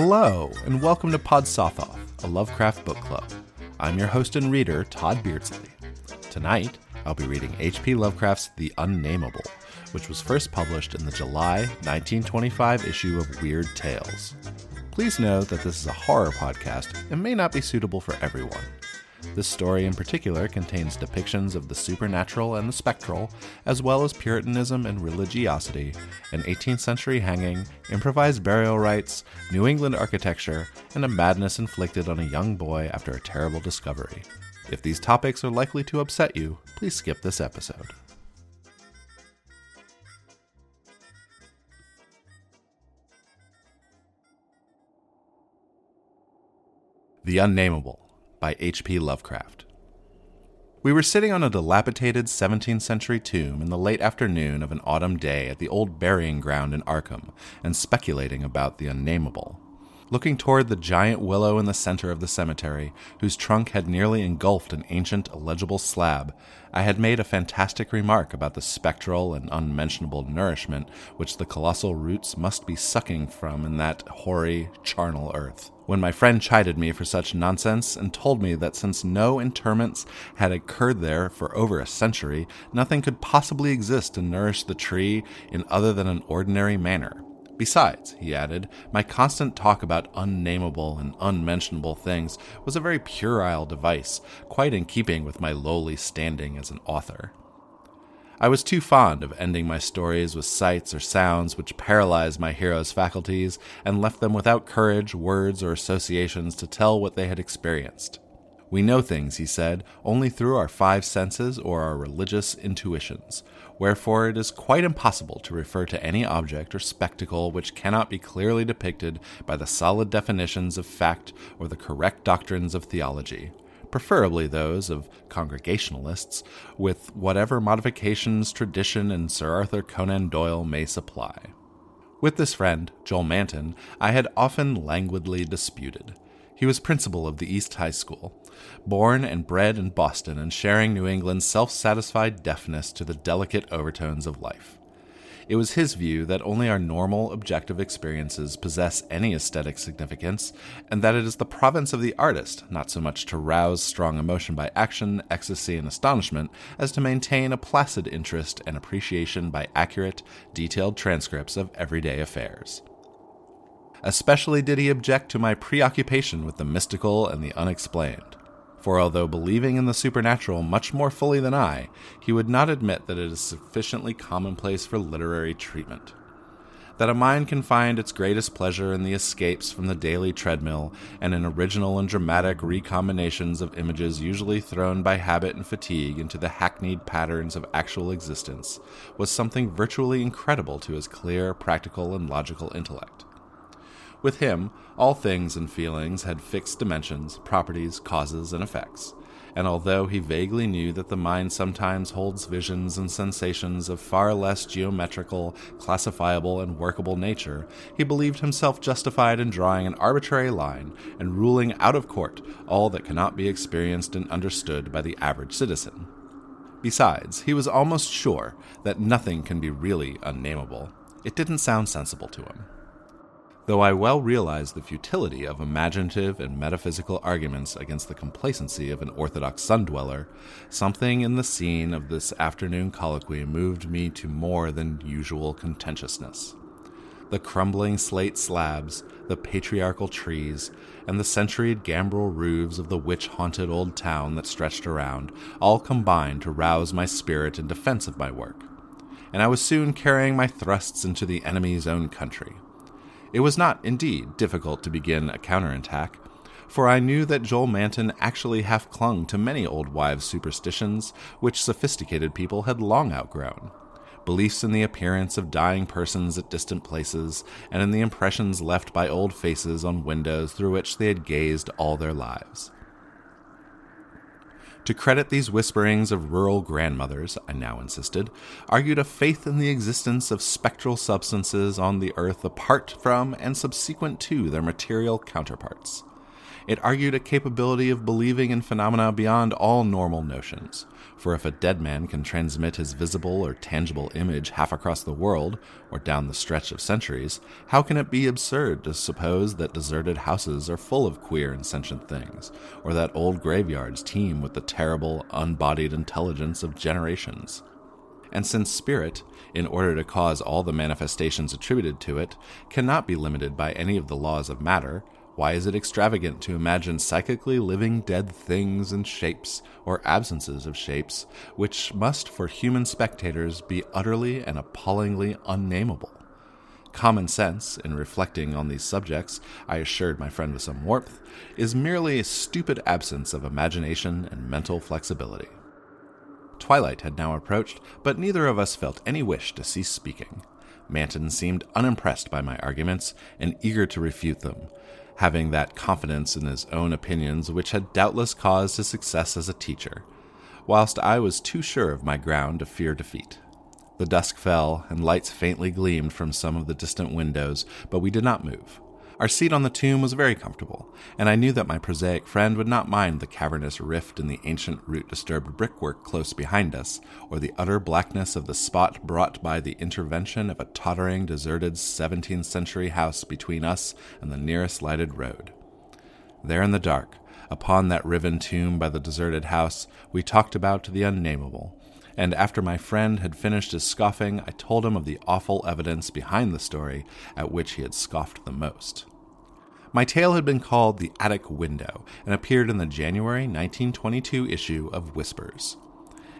Hello, and welcome to Pod Sothoth, a Lovecraft book club. I'm your host and reader, Tod Beardsley. Tonight, I'll be reading H.P. Lovecraft's The Unnamable, which was first published in the July 1925 issue of Weird Tales. Please note that this is a horror podcast and may not be suitable for everyone. This story in particular contains depictions of the supernatural and the spectral, as well as Puritanism and religiosity, an 18th century hanging, improvised burial rites, New England architecture, and a madness inflicted on a young boy after a terrible discovery. If these topics are likely to upset you, please skip this episode. The Unnamable by H.P. Lovecraft. We were sitting on a dilapidated 17th century tomb in the late afternoon of an autumn day at the old burying ground in Arkham and speculating about the unnamable. Looking toward the giant willow in the center of the cemetery, whose trunk had nearly engulfed an ancient, illegible slab, I had made a fantastic remark about the spectral and unmentionable nourishment which the colossal roots must be sucking from in that hoary, charnel earth when my friend chided me for such nonsense and told me that since no interments had occurred there for over a century, nothing could possibly exist to nourish the tree in other than an ordinary manner. Besides, he added, my constant talk about unnamable and unmentionable things was a very puerile device, quite in keeping with my lowly standing as an author. I was too fond of ending my stories with sights or sounds which paralyzed my heroes' faculties and left them without courage, words, or associations to tell what they had experienced. We know things, he said, only through our five senses or our religious intuitions, wherefore it is quite impossible to refer to any object or spectacle which cannot be clearly depicted by the solid definitions of fact or the correct doctrines of theology preferably those of Congregationalists, with whatever modifications tradition and Sir Arthur Conan Doyle may supply. With this friend, Joel Manton, I had often languidly disputed. He was principal of the East High School, born and bred in Boston and sharing New England's self satisfied deafness to the delicate overtones of life. It was his view that only our normal objective experiences possess any aesthetic significance, and that it is the province of the artist not so much to rouse strong emotion by action, ecstasy, and astonishment as to maintain a placid interest and appreciation by accurate, detailed transcripts of everyday affairs. Especially did he object to my preoccupation with the mystical and the unexplained for although believing in the supernatural much more fully than I, he would not admit that it is sufficiently commonplace for literary treatment. That a mind can find its greatest pleasure in the escapes from the daily treadmill and in original and dramatic recombinations of images usually thrown by habit and fatigue into the hackneyed patterns of actual existence was something virtually incredible to his clear, practical, and logical intellect. With him, all things and feelings had fixed dimensions, properties, causes, and effects. And although he vaguely knew that the mind sometimes holds visions and sensations of far less geometrical, classifiable, and workable nature, he believed himself justified in drawing an arbitrary line and ruling out of court all that cannot be experienced and understood by the average citizen. Besides, he was almost sure that nothing can be really unnamable. It didn't sound sensible to him. Though I well realize the futility of imaginative and metaphysical arguments against the complacency of an orthodox sun dweller, something in the scene of this afternoon colloquy moved me to more than usual contentiousness. The crumbling slate slabs, the patriarchal trees, and the centuried gambrel roofs of the witch haunted old town that stretched around all combined to rouse my spirit in defense of my work, and I was soon carrying my thrusts into the enemy's own country. It was not, indeed, difficult to begin a counterattack, for I knew that Joel Manton actually half clung to many old wives' superstitions which sophisticated people had long outgrown. Beliefs in the appearance of dying persons at distant places, and in the impressions left by old faces on windows through which they had gazed all their lives. To credit these whisperings of rural grandmothers, I now insisted, argued a faith in the existence of spectral substances on the earth apart from and subsequent to their material counterparts. It argued a capability of believing in phenomena beyond all normal notions. For if a dead man can transmit his visible or tangible image half across the world, or down the stretch of centuries, how can it be absurd to suppose that deserted houses are full of queer and sentient things, or that old graveyards teem with the terrible, unbodied intelligence of generations? And since spirit, in order to cause all the manifestations attributed to it, cannot be limited by any of the laws of matter, why is it extravagant to imagine psychically living dead things and shapes, or absences of shapes, which must for human spectators be utterly and appallingly unnameable? Common sense, in reflecting on these subjects, I assured my friend with some warmth, is merely a stupid absence of imagination and mental flexibility. Twilight had now approached, but neither of us felt any wish to cease speaking. Manton seemed unimpressed by my arguments and eager to refute them, having that confidence in his own opinions which had doubtless caused his success as a teacher, whilst I was too sure of my ground to fear defeat. The dusk fell, and lights faintly gleamed from some of the distant windows, but we did not move. Our seat on the tomb was very comfortable, and I knew that my prosaic friend would not mind the cavernous rift in the ancient root disturbed brickwork close behind us, or the utter blackness of the spot brought by the intervention of a tottering, deserted 17th century house between us and the nearest lighted road. There in the dark, upon that riven tomb by the deserted house, we talked about the unnameable, and after my friend had finished his scoffing, I told him of the awful evidence behind the story at which he had scoffed the most. My tale had been called The Attic Window and appeared in the January 1922 issue of Whispers.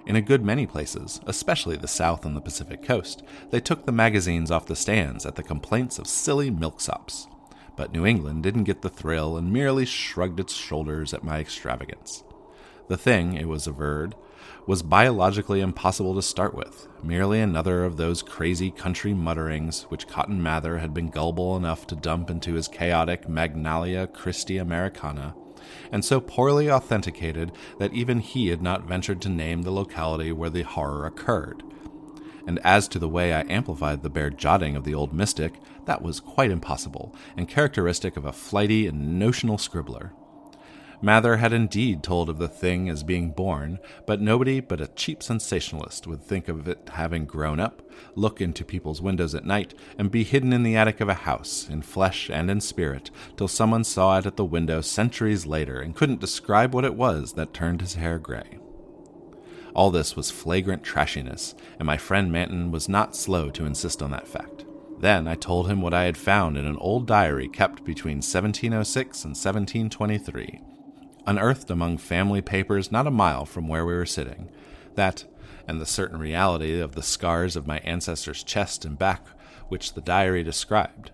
In a good many places, especially the South and the Pacific Coast, they took the magazines off the stands at the complaints of silly milksops. But New England didn't get the thrill and merely shrugged its shoulders at my extravagance. The thing, it was averred, was biologically impossible to start with, merely another of those crazy country mutterings which Cotton Mather had been gullible enough to dump into his chaotic Magnalia Christi Americana, and so poorly authenticated that even he had not ventured to name the locality where the horror occurred. And as to the way I amplified the bare jotting of the old mystic, that was quite impossible, and characteristic of a flighty and notional scribbler. Mather had indeed told of the thing as being born, but nobody but a cheap sensationalist would think of it having grown up, look into people's windows at night, and be hidden in the attic of a house, in flesh and in spirit, till someone saw it at the window centuries later and couldn't describe what it was that turned his hair gray. All this was flagrant trashiness, and my friend Manton was not slow to insist on that fact. Then I told him what I had found in an old diary kept between 1706 and 1723 unearthed among family papers not a mile from where we were sitting. That, and the certain reality of the scars of my ancestor's chest and back, which the diary described.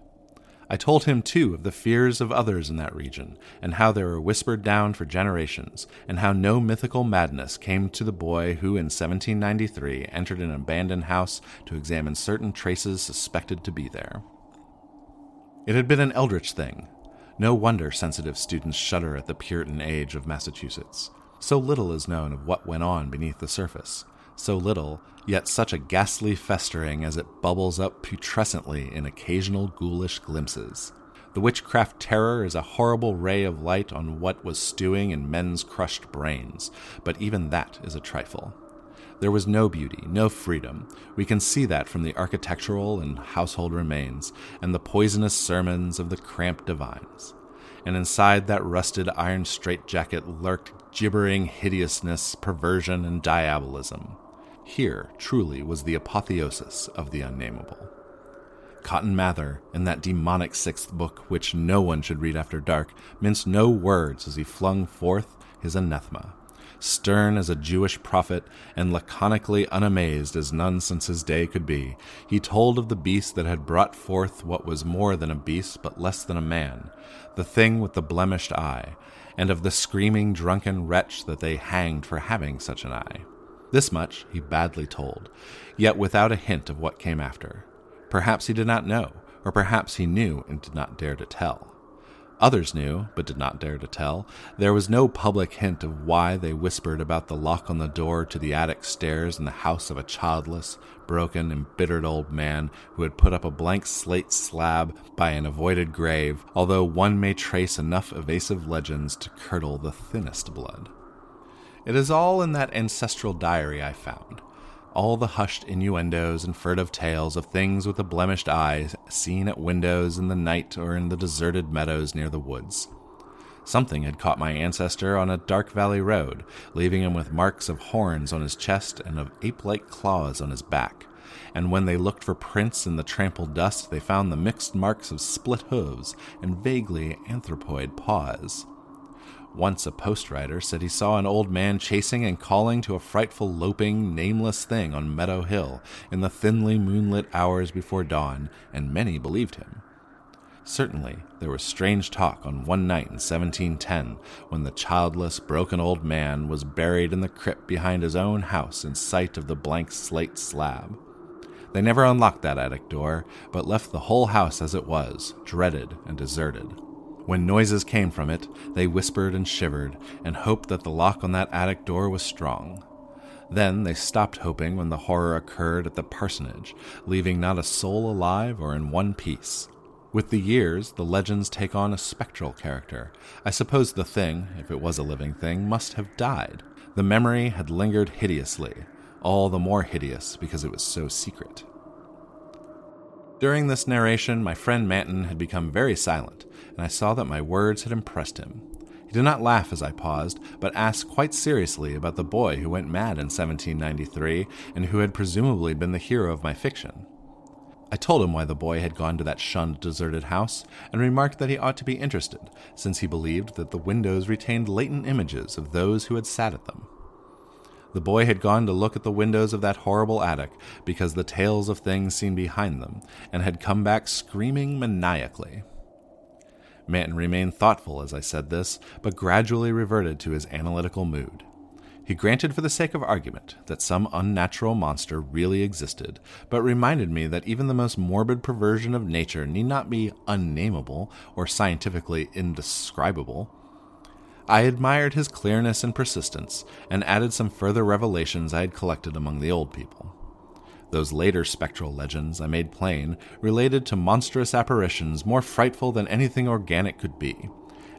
I told him, too, of the fears of others in that region, and how they were whispered down for generations, and how no mythical madness came to the boy who in 1793 entered an abandoned house to examine certain traces suspected to be there. It had been an eldritch thing, no wonder sensitive students shudder at the Puritan age of Massachusetts. So little is known of what went on beneath the surface. So little, yet such a ghastly festering as it bubbles up putrescently in occasional ghoulish glimpses. The witchcraft terror is a horrible ray of light on what was stewing in men's crushed brains, but even that is a trifle. There was no beauty, no freedom. We can see that from the architectural and household remains, and the poisonous sermons of the cramped divines. And inside that rusted iron straitjacket lurked gibbering hideousness, perversion, and diabolism. Here, truly, was the apotheosis of the unnameable. Cotton Mather, in that demonic sixth book which no one should read after dark, minced no words as he flung forth his anathema stern as a Jewish prophet and laconically unamazed as none since his day could be, he told of the beast that had brought forth what was more than a beast but less than a man, the thing with the blemished eye, and of the screaming drunken wretch that they hanged for having such an eye. This much he badly told, yet without a hint of what came after. Perhaps he did not know, or perhaps he knew and did not dare to tell. Others knew, but did not dare to tell. There was no public hint of why they whispered about the lock on the door to the attic stairs in the house of a childless, broken, embittered old man who had put up a blank slate slab by an avoided grave, although one may trace enough evasive legends to curdle the thinnest blood. It is all in that ancestral diary I found all the hushed innuendos and furtive tales of things with a blemished eye seen at windows in the night or in the deserted meadows near the woods. Something had caught my ancestor on a dark valley road, leaving him with marks of horns on his chest and of ape like claws on his back. And when they looked for prints in the trampled dust, they found the mixed marks of split hooves and vaguely anthropoid paws. Once a post rider said he saw an old man chasing and calling to a frightful, loping, nameless thing on Meadow Hill in the thinly moonlit hours before dawn, and many believed him. Certainly, there was strange talk on one night in 1710 when the childless, broken old man was buried in the crypt behind his own house in sight of the blank slate slab. They never unlocked that attic door, but left the whole house as it was, dreaded and deserted. When noises came from it, they whispered and shivered, and hoped that the lock on that attic door was strong. Then they stopped hoping when the horror occurred at the parsonage, leaving not a soul alive or in one piece. With the years, the legends take on a spectral character. I suppose the thing, if it was a living thing, must have died. The memory had lingered hideously, all the more hideous because it was so secret. During this narration, my friend Manton had become very silent, and I saw that my words had impressed him. He did not laugh as I paused, but asked quite seriously about the boy who went mad in 1793 and who had presumably been the hero of my fiction. I told him why the boy had gone to that shunned, deserted house, and remarked that he ought to be interested, since he believed that the windows retained latent images of those who had sat at them. The boy had gone to look at the windows of that horrible attic because the tales of things seen behind them, and had come back screaming maniacally. Manton remained thoughtful as I said this, but gradually reverted to his analytical mood. He granted for the sake of argument that some unnatural monster really existed, but reminded me that even the most morbid perversion of nature need not be unnameable or scientifically indescribable. I admired his clearness and persistence, and added some further revelations I had collected among the old people. Those later spectral legends, I made plain, related to monstrous apparitions more frightful than anything organic could be.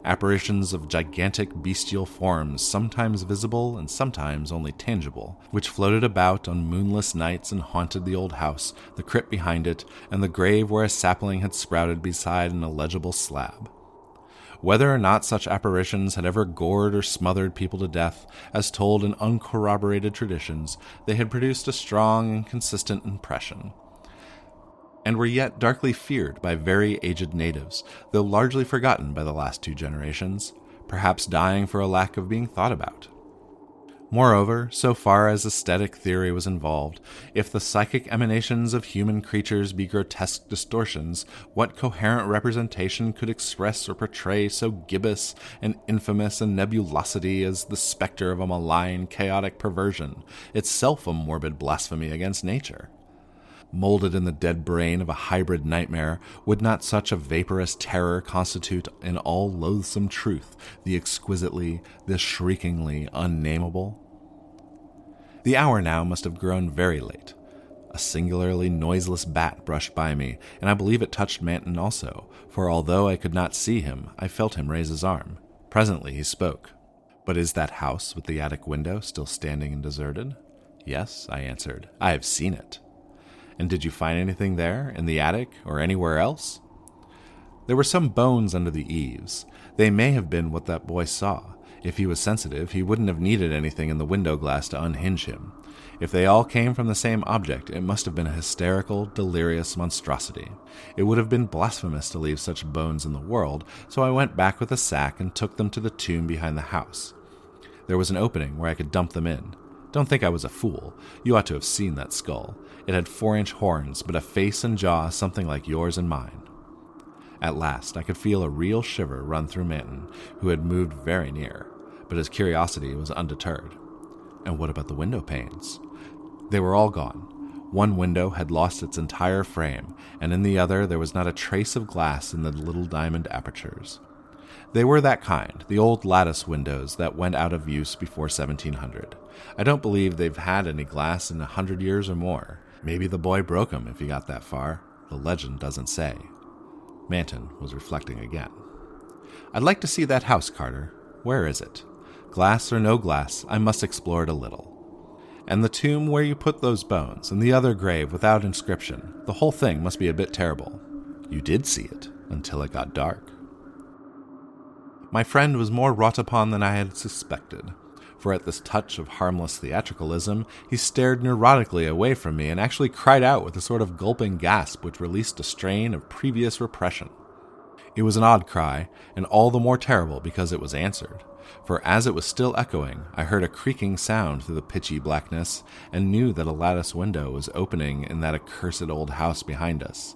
Apparitions of gigantic bestial forms, sometimes visible and sometimes only tangible, which floated about on moonless nights and haunted the old house, the crypt behind it, and the grave where a sapling had sprouted beside an illegible slab. Whether or not such apparitions had ever gored or smothered people to death, as told in uncorroborated traditions, they had produced a strong and consistent impression, and were yet darkly feared by very aged natives, though largely forgotten by the last two generations, perhaps dying for a lack of being thought about. Moreover, so far as aesthetic theory was involved, if the psychic emanations of human creatures be grotesque distortions, what coherent representation could express or portray so gibbous and infamous a nebulosity as the specter of a malign, chaotic perversion, itself a morbid blasphemy against nature? Molded in the dead brain of a hybrid nightmare, would not such a vaporous terror constitute in all loathsome truth the exquisitely, the shriekingly unnameable? The hour now must have grown very late. A singularly noiseless bat brushed by me, and I believe it touched Manton also, for although I could not see him, I felt him raise his arm. Presently he spoke. But is that house with the attic window still standing and deserted? Yes, I answered. I have seen it. And did you find anything there, in the attic, or anywhere else? There were some bones under the eaves. They may have been what that boy saw. If he was sensitive, he wouldn't have needed anything in the window glass to unhinge him. If they all came from the same object, it must have been a hysterical, delirious monstrosity. It would have been blasphemous to leave such bones in the world, so I went back with a sack and took them to the tomb behind the house. There was an opening where I could dump them in. Don't think I was a fool. You ought to have seen that skull. It had four inch horns, but a face and jaw something like yours and mine. At last, I could feel a real shiver run through Manton, who had moved very near, but his curiosity was undeterred. And what about the window panes? They were all gone. One window had lost its entire frame, and in the other there was not a trace of glass in the little diamond apertures. They were that kind, the old lattice windows that went out of use before 1700. I don't believe they've had any glass in a hundred years or more. Maybe the boy broke 'em if he got that far. The legend doesn't say. Manton was reflecting again. I'd like to see that house, Carter. Where is it? Glass or no glass, I must explore it a little. And the tomb where you put those bones, and the other grave without inscription. The whole thing must be a bit terrible. You did see it until it got dark. My friend was more wrought upon than I had suspected, for at this touch of harmless theatricalism, he stared neurotically away from me and actually cried out with a sort of gulping gasp which released a strain of previous repression. It was an odd cry, and all the more terrible because it was answered. For as it was still echoing, I heard a creaking sound through the pitchy blackness, and knew that a lattice window was opening in that accursed old house behind us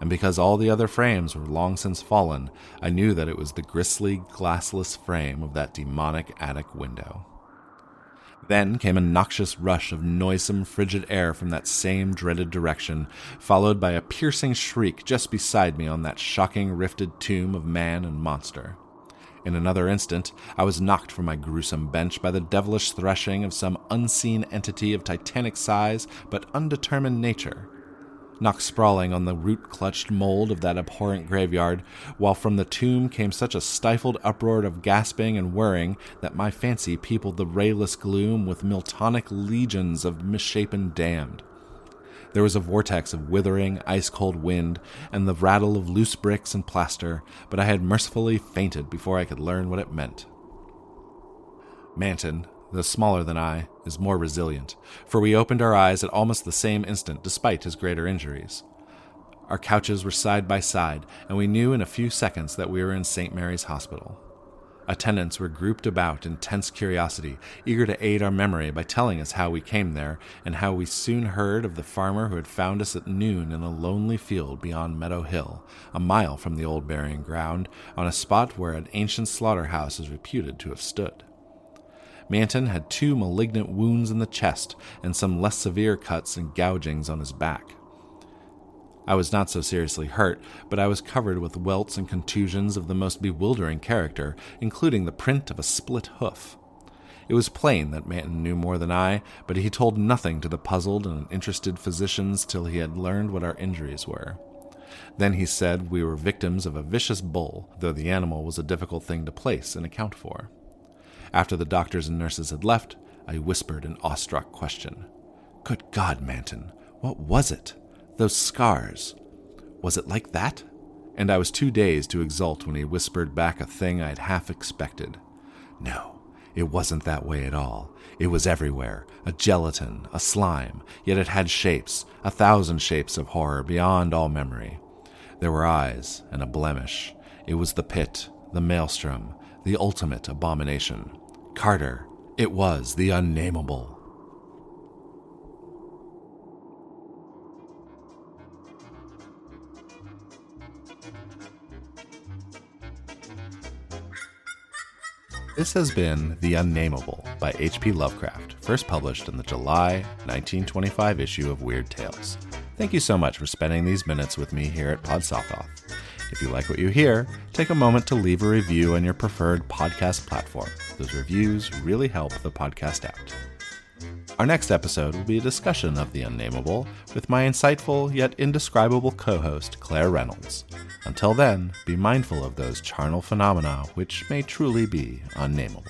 and because all the other frames were long since fallen, I knew that it was the grisly, glassless frame of that demonic attic window. Then came a noxious rush of noisome, frigid air from that same dreaded direction, followed by a piercing shriek just beside me on that shocking rifted tomb of man and monster. In another instant, I was knocked from my gruesome bench by the devilish threshing of some unseen entity of titanic size but undetermined nature, knocked sprawling on the root clutched mold of that abhorrent graveyard, while from the tomb came such a stifled uproar of gasping and whirring that my fancy peopled the rayless gloom with Miltonic legions of misshapen damned. There was a vortex of withering, ice cold wind, and the rattle of loose bricks and plaster, but I had mercifully fainted before I could learn what it meant. Manton, though smaller than I, is more resilient, for we opened our eyes at almost the same instant despite his greater injuries. Our couches were side by side, and we knew in a few seconds that we were in St. Mary's Hospital. Attendants were grouped about in tense curiosity, eager to aid our memory by telling us how we came there, and how we soon heard of the farmer who had found us at noon in a lonely field beyond Meadow Hill, a mile from the old burying ground, on a spot where an ancient slaughterhouse is reputed to have stood. Manton had two malignant wounds in the chest and some less severe cuts and gougings on his back. I was not so seriously hurt, but I was covered with welts and contusions of the most bewildering character, including the print of a split hoof. It was plain that Manton knew more than I, but he told nothing to the puzzled and interested physicians till he had learned what our injuries were. Then he said we were victims of a vicious bull, though the animal was a difficult thing to place and account for. After the doctors and nurses had left, I whispered an awestruck question. Good God, Manton, what was it? Those scars. Was it like that? And I was too dazed to exult when he whispered back a thing I'd half expected. No, it wasn't that way at all. It was everywhere a gelatin, a slime, yet it had shapes, a thousand shapes of horror beyond all memory. There were eyes and a blemish. It was the pit, the maelstrom, the ultimate abomination. Carter, it was the unnameable. This has been The Unnameable by H.P. Lovecraft, first published in the July 1925 issue of Weird Tales. Thank you so much for spending these minutes with me here at Pod. If you like what you hear, take a moment to leave a review on your preferred podcast platform. Those reviews really help the podcast out. Our next episode will be a discussion of the unnameable with my insightful yet indescribable co host, Claire Reynolds. Until then, be mindful of those charnel phenomena which may truly be unnameable.